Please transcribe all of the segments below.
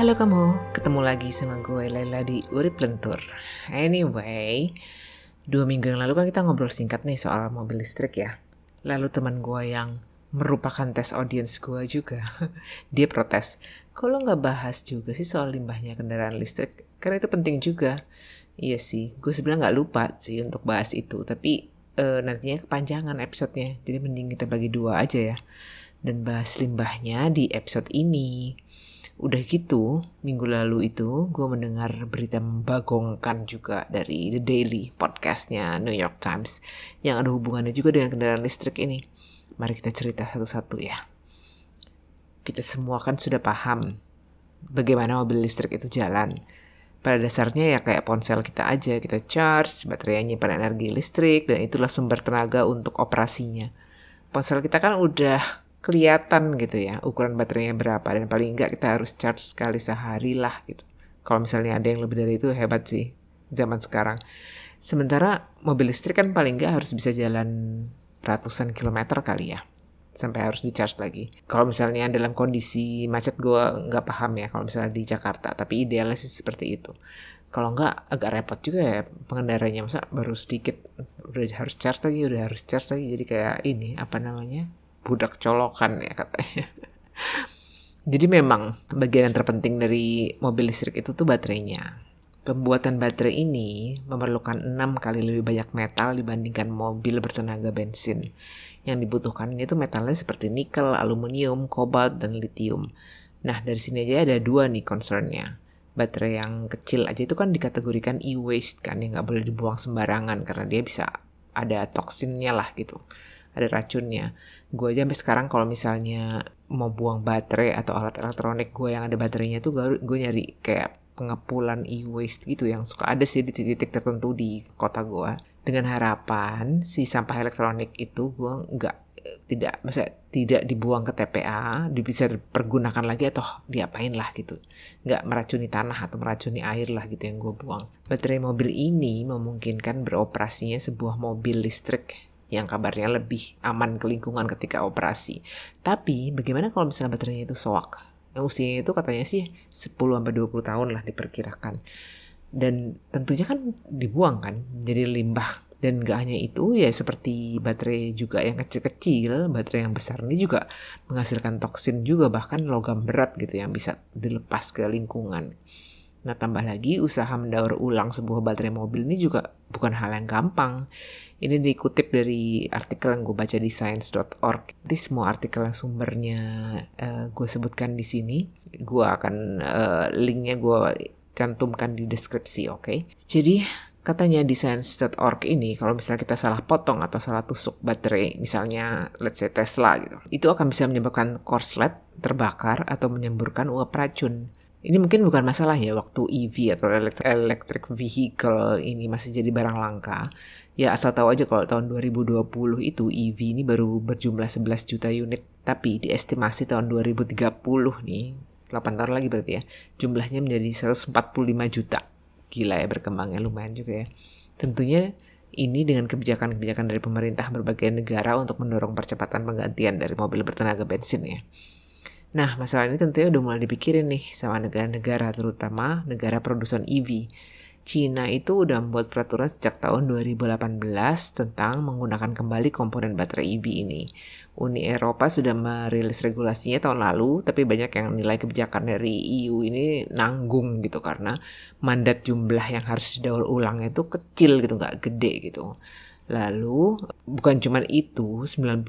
Halo kamu, ketemu lagi sama gue Laila di Urip Lentur. Anyway, dua minggu yang lalu kan kita ngobrol singkat nih soal mobil listrik ya. Lalu teman gue yang merupakan tes audience gue juga, dia protes. Kalau nggak bahas juga sih soal limbahnya kendaraan listrik, karena itu penting juga. Iya sih, gue sebenarnya nggak lupa sih untuk bahas itu, tapi uh, nantinya kepanjangan episodenya, jadi mending kita bagi dua aja ya. Dan bahas limbahnya di episode ini. Udah gitu, minggu lalu itu gue mendengar berita membagongkan juga dari The Daily podcastnya New York Times yang ada hubungannya juga dengan kendaraan listrik ini. Mari kita cerita satu-satu ya. Kita semua kan sudah paham bagaimana mobil listrik itu jalan. Pada dasarnya ya kayak ponsel kita aja, kita charge, baterainya nyimpan energi listrik, dan itulah sumber tenaga untuk operasinya. Ponsel kita kan udah kelihatan gitu ya ukuran baterainya berapa dan paling enggak kita harus charge sekali sehari lah gitu. Kalau misalnya ada yang lebih dari itu hebat sih zaman sekarang. Sementara mobil listrik kan paling enggak harus bisa jalan ratusan kilometer kali ya sampai harus di charge lagi. Kalau misalnya dalam kondisi macet gue nggak paham ya kalau misalnya di Jakarta, tapi idealnya sih seperti itu. Kalau nggak agak repot juga ya pengendaranya masa baru sedikit udah harus charge lagi, udah harus charge lagi jadi kayak ini apa namanya budak colokan ya katanya. Jadi memang bagian yang terpenting dari mobil listrik itu tuh baterainya. Pembuatan baterai ini memerlukan 6 kali lebih banyak metal dibandingkan mobil bertenaga bensin. Yang dibutuhkan ini tuh metalnya seperti nikel, aluminium, kobalt, dan litium. Nah dari sini aja ada dua nih concernnya. Baterai yang kecil aja itu kan dikategorikan e-waste kan yang nggak boleh dibuang sembarangan karena dia bisa ada toksinnya lah gitu ada racunnya. Gue aja sampai sekarang kalau misalnya mau buang baterai atau alat elektronik gue yang ada baterainya tuh gue, gue nyari kayak pengepulan e-waste gitu yang suka ada sih di titik-titik tertentu di kota gue. Dengan harapan si sampah elektronik itu gue nggak tidak masa tidak dibuang ke TPA, bisa dipergunakan lagi atau diapain lah gitu. Nggak meracuni tanah atau meracuni air lah gitu yang gue buang. Baterai mobil ini memungkinkan beroperasinya sebuah mobil listrik yang kabarnya lebih aman ke lingkungan ketika operasi. Tapi bagaimana kalau misalnya baterainya itu soak? Yang usianya itu katanya sih 10 sampai 20 tahun lah diperkirakan. Dan tentunya kan dibuang kan, jadi limbah. Dan gak hanya itu, ya seperti baterai juga yang kecil-kecil, baterai yang besar ini juga menghasilkan toksin juga, bahkan logam berat gitu yang bisa dilepas ke lingkungan. Nah tambah lagi usaha mendaur ulang sebuah baterai mobil ini juga bukan hal yang gampang. Ini dikutip dari artikel yang gue baca di science.org. Di semua artikel yang sumbernya uh, gue sebutkan di sini, gue akan uh, linknya gue cantumkan di deskripsi, oke? Okay? Jadi katanya di science.org ini kalau misalnya kita salah potong atau salah tusuk baterai, misalnya let's say Tesla gitu, itu akan bisa menyebabkan korslet terbakar atau menyemburkan uap racun. Ini mungkin bukan masalah ya waktu EV atau electric vehicle ini masih jadi barang langka. Ya asal tahu aja kalau tahun 2020 itu EV ini baru berjumlah 11 juta unit. Tapi diestimasi tahun 2030 nih, 8 tahun lagi berarti ya, jumlahnya menjadi 145 juta. Gila ya berkembangnya lumayan juga ya. Tentunya ini dengan kebijakan-kebijakan dari pemerintah berbagai negara untuk mendorong percepatan penggantian dari mobil bertenaga bensin ya. Nah, masalah ini tentunya udah mulai dipikirin nih sama negara-negara, terutama negara produsen EV. Cina itu udah membuat peraturan sejak tahun 2018 tentang menggunakan kembali komponen baterai EV ini. Uni Eropa sudah merilis regulasinya tahun lalu, tapi banyak yang nilai kebijakan dari EU ini nanggung gitu karena mandat jumlah yang harus didaur ulang itu kecil gitu, nggak gede gitu. Lalu bukan cuma itu, 90%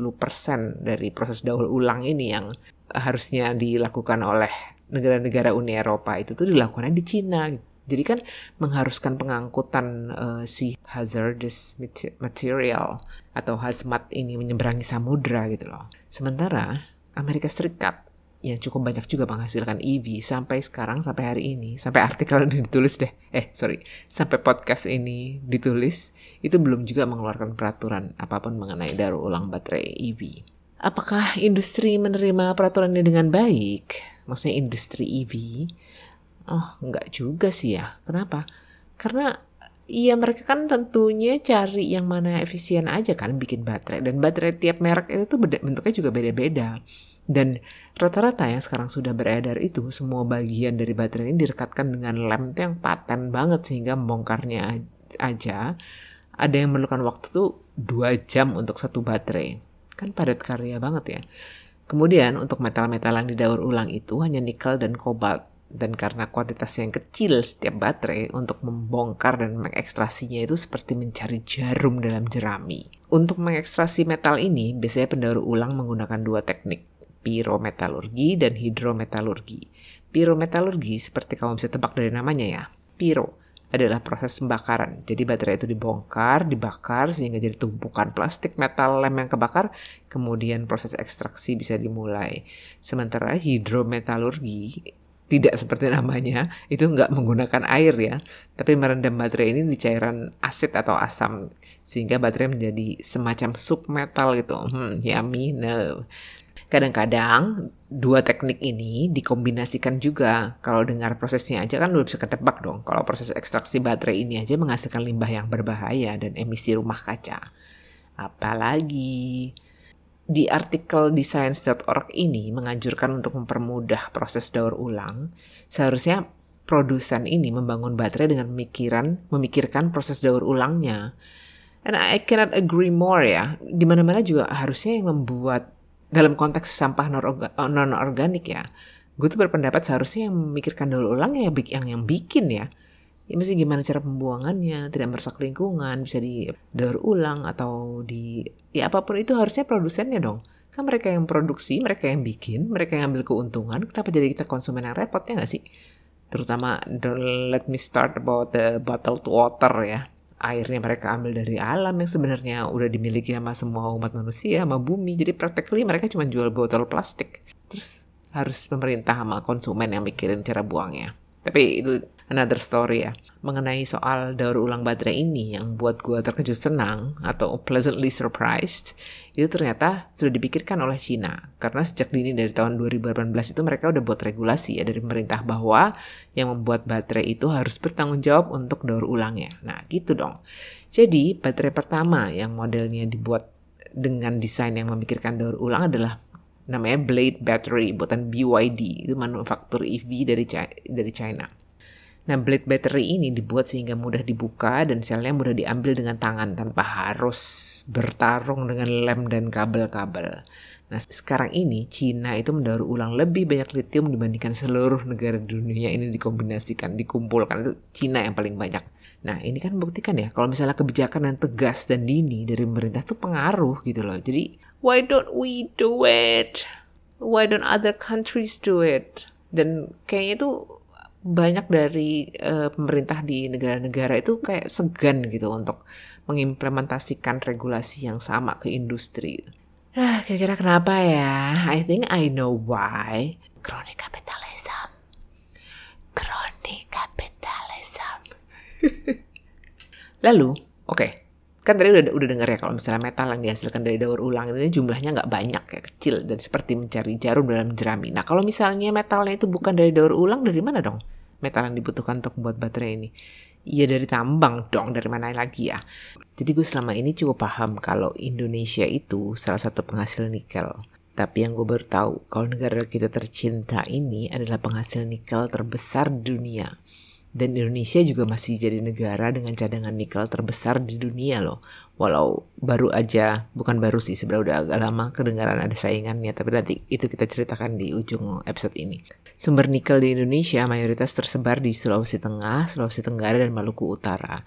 dari proses daur ulang ini yang harusnya dilakukan oleh negara-negara Uni Eropa itu tuh dilakukan di Cina. Jadi kan mengharuskan pengangkutan uh, si hazardous material atau hazmat ini menyeberangi samudra gitu loh. Sementara Amerika Serikat yang cukup banyak juga menghasilkan EV sampai sekarang sampai hari ini sampai artikel ini ditulis deh eh sorry sampai podcast ini ditulis itu belum juga mengeluarkan peraturan apa pun mengenai daur ulang baterai EV Apakah industri menerima peraturan ini dengan baik? Maksudnya industri EV? Oh, enggak juga sih ya. Kenapa? Karena Iya mereka kan tentunya cari yang mana efisien aja kan bikin baterai dan baterai tiap merek itu tuh bentuknya juga beda-beda dan rata-rata yang sekarang sudah beredar itu semua bagian dari baterai ini direkatkan dengan lem tuh yang paten banget sehingga membongkarnya aja ada yang memerlukan waktu tuh dua jam untuk satu baterai kan padat karya banget ya kemudian untuk metal-metal yang didaur ulang itu hanya nikel dan kobalt dan karena kuantitas yang kecil setiap baterai untuk membongkar dan mengekstrasinya itu seperti mencari jarum dalam jerami. Untuk mengekstrasi metal ini, biasanya pendaur ulang menggunakan dua teknik, pirometalurgi dan hidrometalurgi. Pirometalurgi seperti kamu bisa tebak dari namanya ya, piro adalah proses pembakaran. Jadi baterai itu dibongkar, dibakar sehingga jadi tumpukan plastik metal lem yang kebakar, kemudian proses ekstraksi bisa dimulai. Sementara hidrometalurgi tidak seperti namanya, itu nggak menggunakan air ya, tapi merendam baterai ini di cairan asid atau asam, sehingga baterai menjadi semacam submetal gitu. Hmm, yummy, no. Kadang-kadang dua teknik ini dikombinasikan juga. Kalau dengar prosesnya aja kan udah bisa ketebak dong. Kalau proses ekstraksi baterai ini aja menghasilkan limbah yang berbahaya dan emisi rumah kaca. Apalagi di artikel di science.org ini menganjurkan untuk mempermudah proses daur ulang, seharusnya produsen ini membangun baterai dengan pemikiran memikirkan proses daur ulangnya. And I cannot agree more ya. Di mana-mana juga harusnya yang membuat dalam konteks sampah non-organik ya. Gue tuh berpendapat seharusnya yang memikirkan daur ulang ya yang yang bikin ya. Ya mesti gimana cara pembuangannya tidak merusak lingkungan bisa di daur ulang atau di ya apa pun itu harusnya produsennya dong. Kan mereka yang produksi mereka yang bikin mereka yang ambil keuntungan kenapa jadi kita konsumen yang repot ya nggak sih? Terutama don't let me start about the bottled water ya airnya mereka ambil dari alam yang sebenarnya udah dimiliki sama semua umat manusia sama bumi. Jadi practically mereka cuma jual botol plastik. Terus harus pemerintah sama konsumen yang mikirin cara buangnya. Tapi itu another story ya mengenai soal daur ulang baterai ini yang buat gue terkejut senang atau pleasantly surprised itu ternyata sudah dipikirkan oleh China. Karena sejak dini dari tahun 2018 itu mereka udah buat regulasi ya dari pemerintah bahwa yang membuat baterai itu harus bertanggung jawab untuk daur ulangnya. Nah gitu dong. Jadi baterai pertama yang modelnya dibuat dengan desain yang memikirkan daur ulang adalah namanya Blade Battery buatan BYD itu manufaktur EV dari dari China. Nah, blade battery ini dibuat sehingga mudah dibuka dan selnya mudah diambil dengan tangan tanpa harus bertarung dengan lem dan kabel-kabel. Nah, sekarang ini Cina itu mendaur ulang lebih banyak lithium dibandingkan seluruh negara di dunia ini dikombinasikan, dikumpulkan. Itu Cina yang paling banyak. Nah, ini kan membuktikan ya, kalau misalnya kebijakan yang tegas dan dini dari pemerintah itu pengaruh gitu loh. Jadi, why don't we do it? Why don't other countries do it? Dan kayaknya itu banyak dari uh, pemerintah di negara-negara itu kayak segan gitu untuk mengimplementasikan regulasi yang sama ke industri. Ah, kira-kira kenapa ya? I think I know why. Kronik kapitalism. Kronik kapitalism. Lalu, oke, okay, kan tadi udah udah dengar ya kalau misalnya metal yang dihasilkan dari daur ulang ini jumlahnya nggak banyak ya kecil dan seperti mencari jarum dalam jerami. Nah kalau misalnya metalnya itu bukan dari daur ulang dari mana dong metal yang dibutuhkan untuk membuat baterai ini? Iya dari tambang dong dari mana lagi ya? Jadi gue selama ini cukup paham kalau Indonesia itu salah satu penghasil nikel. Tapi yang gue baru tahu kalau negara kita tercinta ini adalah penghasil nikel terbesar dunia. Dan Indonesia juga masih jadi negara dengan cadangan nikel terbesar di dunia loh. Walau baru aja, bukan baru sih sebenarnya udah agak lama kedengaran ada saingannya. Tapi nanti itu kita ceritakan di ujung episode ini. Sumber nikel di Indonesia mayoritas tersebar di Sulawesi Tengah, Sulawesi Tenggara, dan Maluku Utara.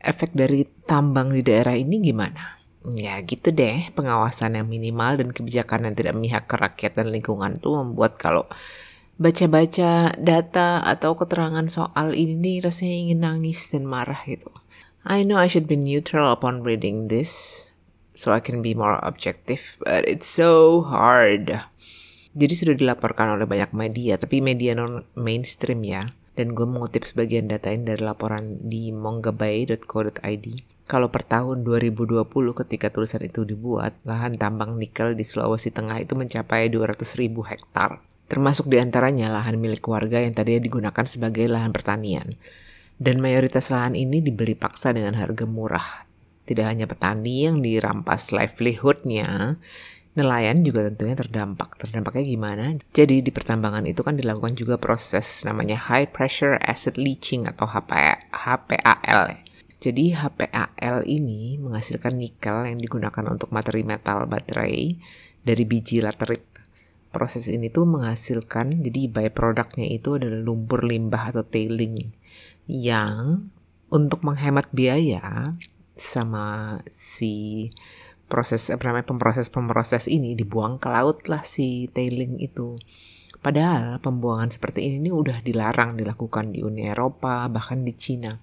Efek dari tambang di daerah ini gimana? Ya gitu deh, pengawasan yang minimal dan kebijakan yang tidak memihak ke rakyat dan lingkungan tuh membuat kalau baca-baca data atau keterangan soal ini nih rasanya ingin nangis dan marah gitu. I know I should be neutral upon reading this so I can be more objective, but it's so hard. Jadi sudah dilaporkan oleh banyak media, tapi media non mainstream ya. Dan gue mengutip sebagian data ini dari laporan di mongabay.co.id. Kalau per tahun 2020 ketika tulisan itu dibuat, lahan tambang nikel di Sulawesi Tengah itu mencapai 200 ribu hektar termasuk di antaranya lahan milik warga yang tadinya digunakan sebagai lahan pertanian. Dan mayoritas lahan ini dibeli paksa dengan harga murah. Tidak hanya petani yang dirampas livelihoodnya, nelayan juga tentunya terdampak. Terdampaknya gimana? Jadi di pertambangan itu kan dilakukan juga proses namanya high pressure acid leaching atau HPAL. Jadi HPAL ini menghasilkan nikel yang digunakan untuk materi metal baterai dari biji laterit. Proses ini tuh menghasilkan, jadi byproductnya itu adalah lumpur limbah atau tailing yang untuk menghemat biaya sama si proses apa namanya pemproses pemproses ini dibuang ke laut lah si tailing itu. Padahal pembuangan seperti ini, ini udah dilarang dilakukan di Uni Eropa bahkan di Cina.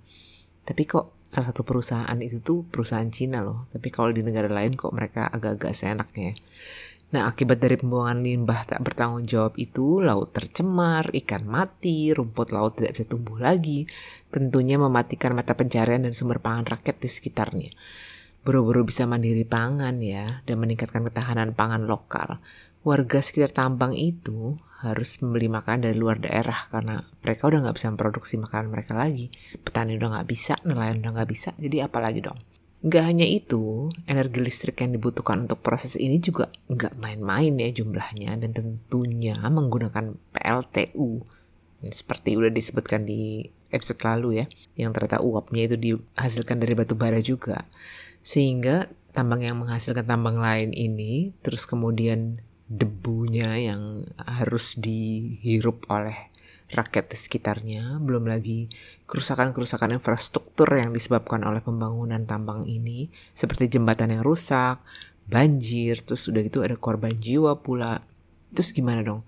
Tapi kok salah satu perusahaan itu tuh perusahaan Cina loh. Tapi kalau di negara lain kok mereka agak-agak seenaknya. Nah, akibat dari pembuangan limbah tak bertanggung jawab itu, laut tercemar, ikan mati, rumput laut tidak bisa tumbuh lagi, tentunya mematikan mata pencarian dan sumber pangan rakyat di sekitarnya. Buru-buru bisa mandiri pangan ya, dan meningkatkan ketahanan pangan lokal. Warga sekitar tambang itu harus membeli makanan dari luar daerah karena mereka udah nggak bisa memproduksi makanan mereka lagi. Petani udah nggak bisa, nelayan udah nggak bisa, jadi apa lagi dong? Gak hanya itu, energi listrik yang dibutuhkan untuk proses ini juga nggak main-main ya jumlahnya dan tentunya menggunakan PLTU. Seperti udah disebutkan di episode lalu ya, yang ternyata uapnya itu dihasilkan dari batu bara juga. Sehingga tambang yang menghasilkan tambang lain ini terus kemudian debunya yang harus dihirup oleh rakyat di sekitarnya, belum lagi kerusakan-kerusakan infrastruktur yang disebabkan oleh pembangunan tambang ini, seperti jembatan yang rusak, banjir, terus udah gitu ada korban jiwa pula. Terus gimana dong?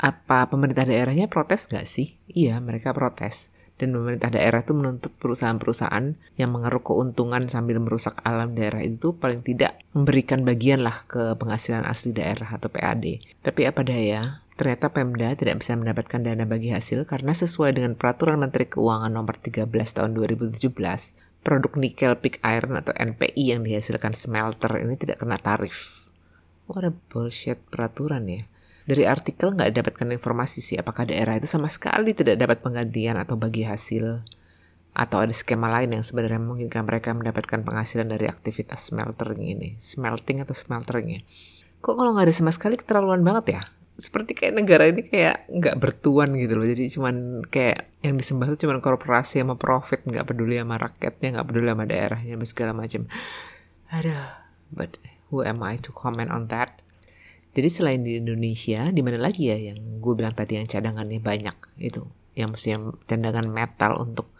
Apa pemerintah daerahnya protes gak sih? Iya, mereka protes. Dan pemerintah daerah itu menuntut perusahaan-perusahaan yang mengeruk keuntungan sambil merusak alam daerah itu paling tidak memberikan bagian lah ke penghasilan asli daerah atau PAD. Tapi apa daya, Ternyata Pemda tidak bisa mendapatkan dana bagi hasil karena sesuai dengan Peraturan Menteri Keuangan Nomor 13 Tahun 2017, produk nikel pig iron atau NPI yang dihasilkan smelter ini tidak kena tarif. What a bullshit peraturan ya. Dari artikel nggak dapatkan informasi sih apakah daerah itu sama sekali tidak dapat penggantian atau bagi hasil atau ada skema lain yang sebenarnya memungkinkan mereka mendapatkan penghasilan dari aktivitas smeltering ini, smelting atau smelteringnya. Kok kalau nggak ada sama sekali keterlaluan banget ya? Seperti kayak negara ini kayak nggak bertuan gitu loh. Jadi cuman kayak yang disembah tuh cuman korporasi sama profit nggak peduli sama rakyatnya nggak peduli sama daerahnya sama segala macam. Ada but who am I to comment on that? Jadi selain di Indonesia di mana lagi ya yang gue bilang tadi yang cadangannya banyak itu? Yang mesti cadangan metal untuk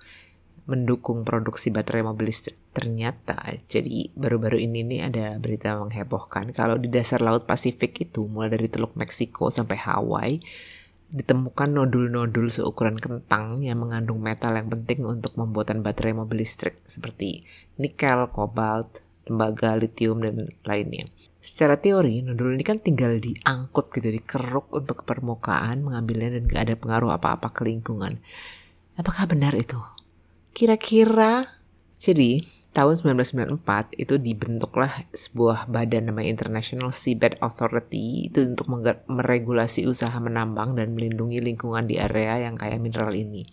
mendukung produksi baterai mobil listrik. Ternyata, jadi baru-baru ini nih ada berita menghebohkan kalau di dasar Laut Pasifik itu, mulai dari Teluk Meksiko sampai Hawaii, ditemukan nodul-nodul seukuran kentang yang mengandung metal yang penting untuk pembuatan baterai mobil listrik seperti nikel, kobalt, tembaga, litium, dan lainnya. Secara teori, nodul ini kan tinggal diangkut gitu, dikeruk untuk permukaan, mengambilnya dan gak ada pengaruh apa-apa ke lingkungan. Apakah benar itu? Kira-kira jadi tahun 1994 itu dibentuklah sebuah badan namanya International Seabed Authority itu untuk meregulasi usaha menambang dan melindungi lingkungan di area yang kaya mineral ini.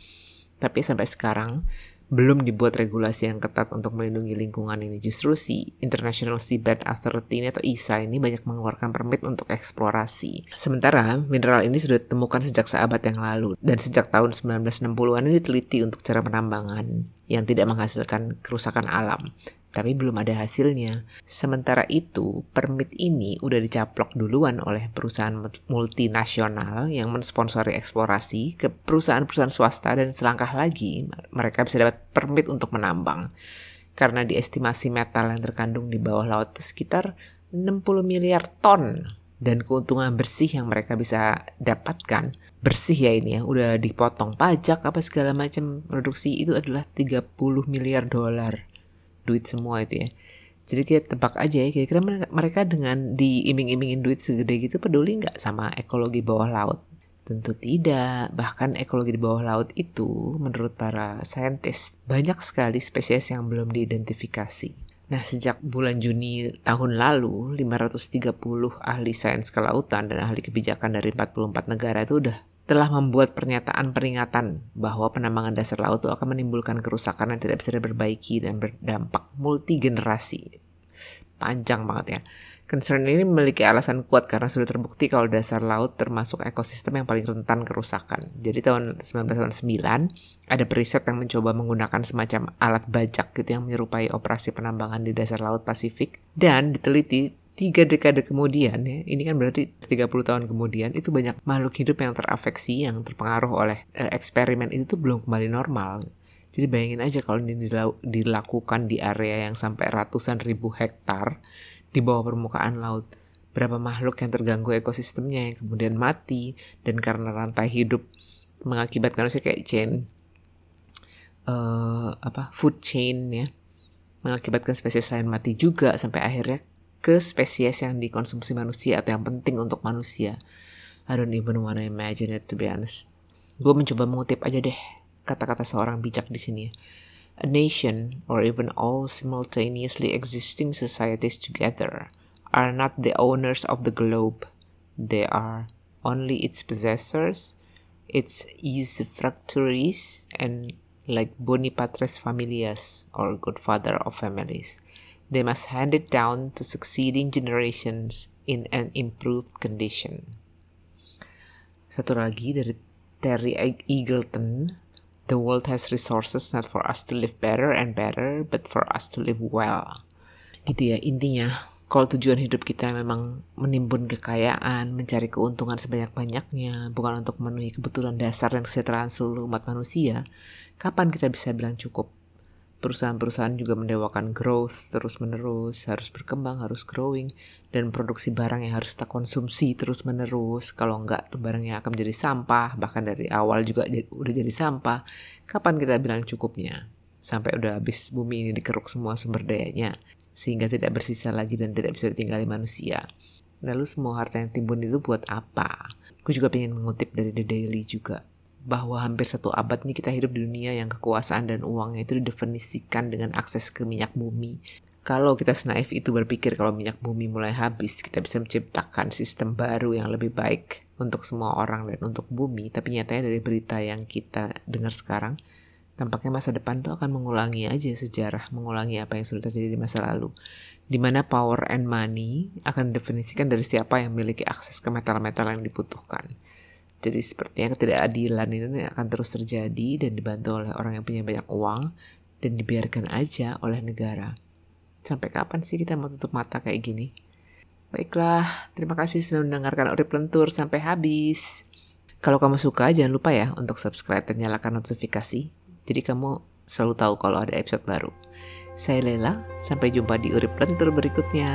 Tapi sampai sekarang belum dibuat regulasi yang ketat untuk melindungi lingkungan ini. Justru si International Seabed Authority ini atau ISA ini banyak mengeluarkan permit untuk eksplorasi. Sementara mineral ini sudah ditemukan sejak seabad yang lalu dan sejak tahun 1960-an ini diteliti untuk cara penambangan yang tidak menghasilkan kerusakan alam tapi belum ada hasilnya. Sementara itu, permit ini udah dicaplok duluan oleh perusahaan multinasional yang mensponsori eksplorasi ke perusahaan-perusahaan swasta dan selangkah lagi mereka bisa dapat permit untuk menambang. Karena diestimasi metal yang terkandung di bawah laut itu sekitar 60 miliar ton dan keuntungan bersih yang mereka bisa dapatkan bersih ya ini ya udah dipotong pajak apa segala macam produksi itu adalah 30 miliar dolar duit semua itu ya. Jadi kita tebak aja ya, kira-kira mereka dengan diiming-imingin duit segede gitu peduli nggak sama ekologi bawah laut? Tentu tidak, bahkan ekologi di bawah laut itu menurut para saintis banyak sekali spesies yang belum diidentifikasi. Nah, sejak bulan Juni tahun lalu, 530 ahli sains kelautan dan ahli kebijakan dari 44 negara itu udah telah membuat pernyataan peringatan bahwa penambangan dasar laut itu akan menimbulkan kerusakan yang tidak bisa diperbaiki dan berdampak multi generasi. Panjang banget ya. Concern ini memiliki alasan kuat karena sudah terbukti kalau dasar laut termasuk ekosistem yang paling rentan kerusakan. Jadi tahun 1999 ada periset yang mencoba menggunakan semacam alat bajak gitu yang menyerupai operasi penambangan di dasar laut Pasifik dan diteliti tiga dekade kemudian ya, ini kan berarti 30 tahun kemudian itu banyak makhluk hidup yang terafeksi, yang terpengaruh oleh eh, eksperimen itu tuh belum kembali normal. Jadi bayangin aja kalau ini dilakukan di area yang sampai ratusan ribu hektar di bawah permukaan laut. Berapa makhluk yang terganggu ekosistemnya yang kemudian mati dan karena rantai hidup mengakibatkan harusnya kayak chain uh, apa food chain ya mengakibatkan spesies lain mati juga sampai akhirnya ke spesies yang dikonsumsi manusia atau yang penting untuk manusia. I don't even wanna imagine it to be honest. Gue mencoba mengutip aja deh kata-kata seorang bijak di sini. A nation, or even all simultaneously existing societies together, are not the owners of the globe. They are only its possessors, its usufructuaries, and like bonipatres familias, or good father of families. They must hand it down to succeeding generations in an improved condition. Satu lagi dari Terry Eagleton, the world has resources not for us to live better and better, but for us to live well. Gitu ya intinya. Kalau tujuan hidup kita memang menimbun kekayaan, mencari keuntungan sebanyak-banyaknya, bukan untuk memenuhi kebutuhan dasar dan kesejahteraan seluruh umat manusia, kapan kita bisa bilang cukup? Perusahaan-perusahaan juga mendewakan growth terus-menerus, harus berkembang, harus growing, dan produksi barang yang harus kita konsumsi terus-menerus. Kalau enggak, tuh barangnya akan menjadi sampah, bahkan dari awal juga udah jadi sampah. Kapan kita bilang cukupnya? Sampai udah habis bumi ini dikeruk semua sumber dayanya, sehingga tidak bersisa lagi dan tidak bisa ditinggali manusia. Lalu semua harta yang timbun itu buat apa? Gue juga pengen mengutip dari The Daily juga bahwa hampir satu abad nih kita hidup di dunia yang kekuasaan dan uangnya itu didefinisikan dengan akses ke minyak bumi. Kalau kita senaif itu berpikir kalau minyak bumi mulai habis, kita bisa menciptakan sistem baru yang lebih baik untuk semua orang dan untuk bumi. Tapi nyatanya dari berita yang kita dengar sekarang, tampaknya masa depan tuh akan mengulangi aja sejarah, mengulangi apa yang sudah terjadi di masa lalu. Di mana power and money akan didefinisikan dari siapa yang memiliki akses ke metal-metal yang dibutuhkan. Jadi sepertinya ketidakadilan itu akan terus terjadi dan dibantu oleh orang yang punya banyak uang dan dibiarkan aja oleh negara. Sampai kapan sih kita mau tutup mata kayak gini? Baiklah, terima kasih sudah mendengarkan Urip Lentur sampai habis. Kalau kamu suka, jangan lupa ya untuk subscribe dan nyalakan notifikasi. Jadi kamu selalu tahu kalau ada episode baru. Saya Lela, sampai jumpa di Urip Lentur berikutnya.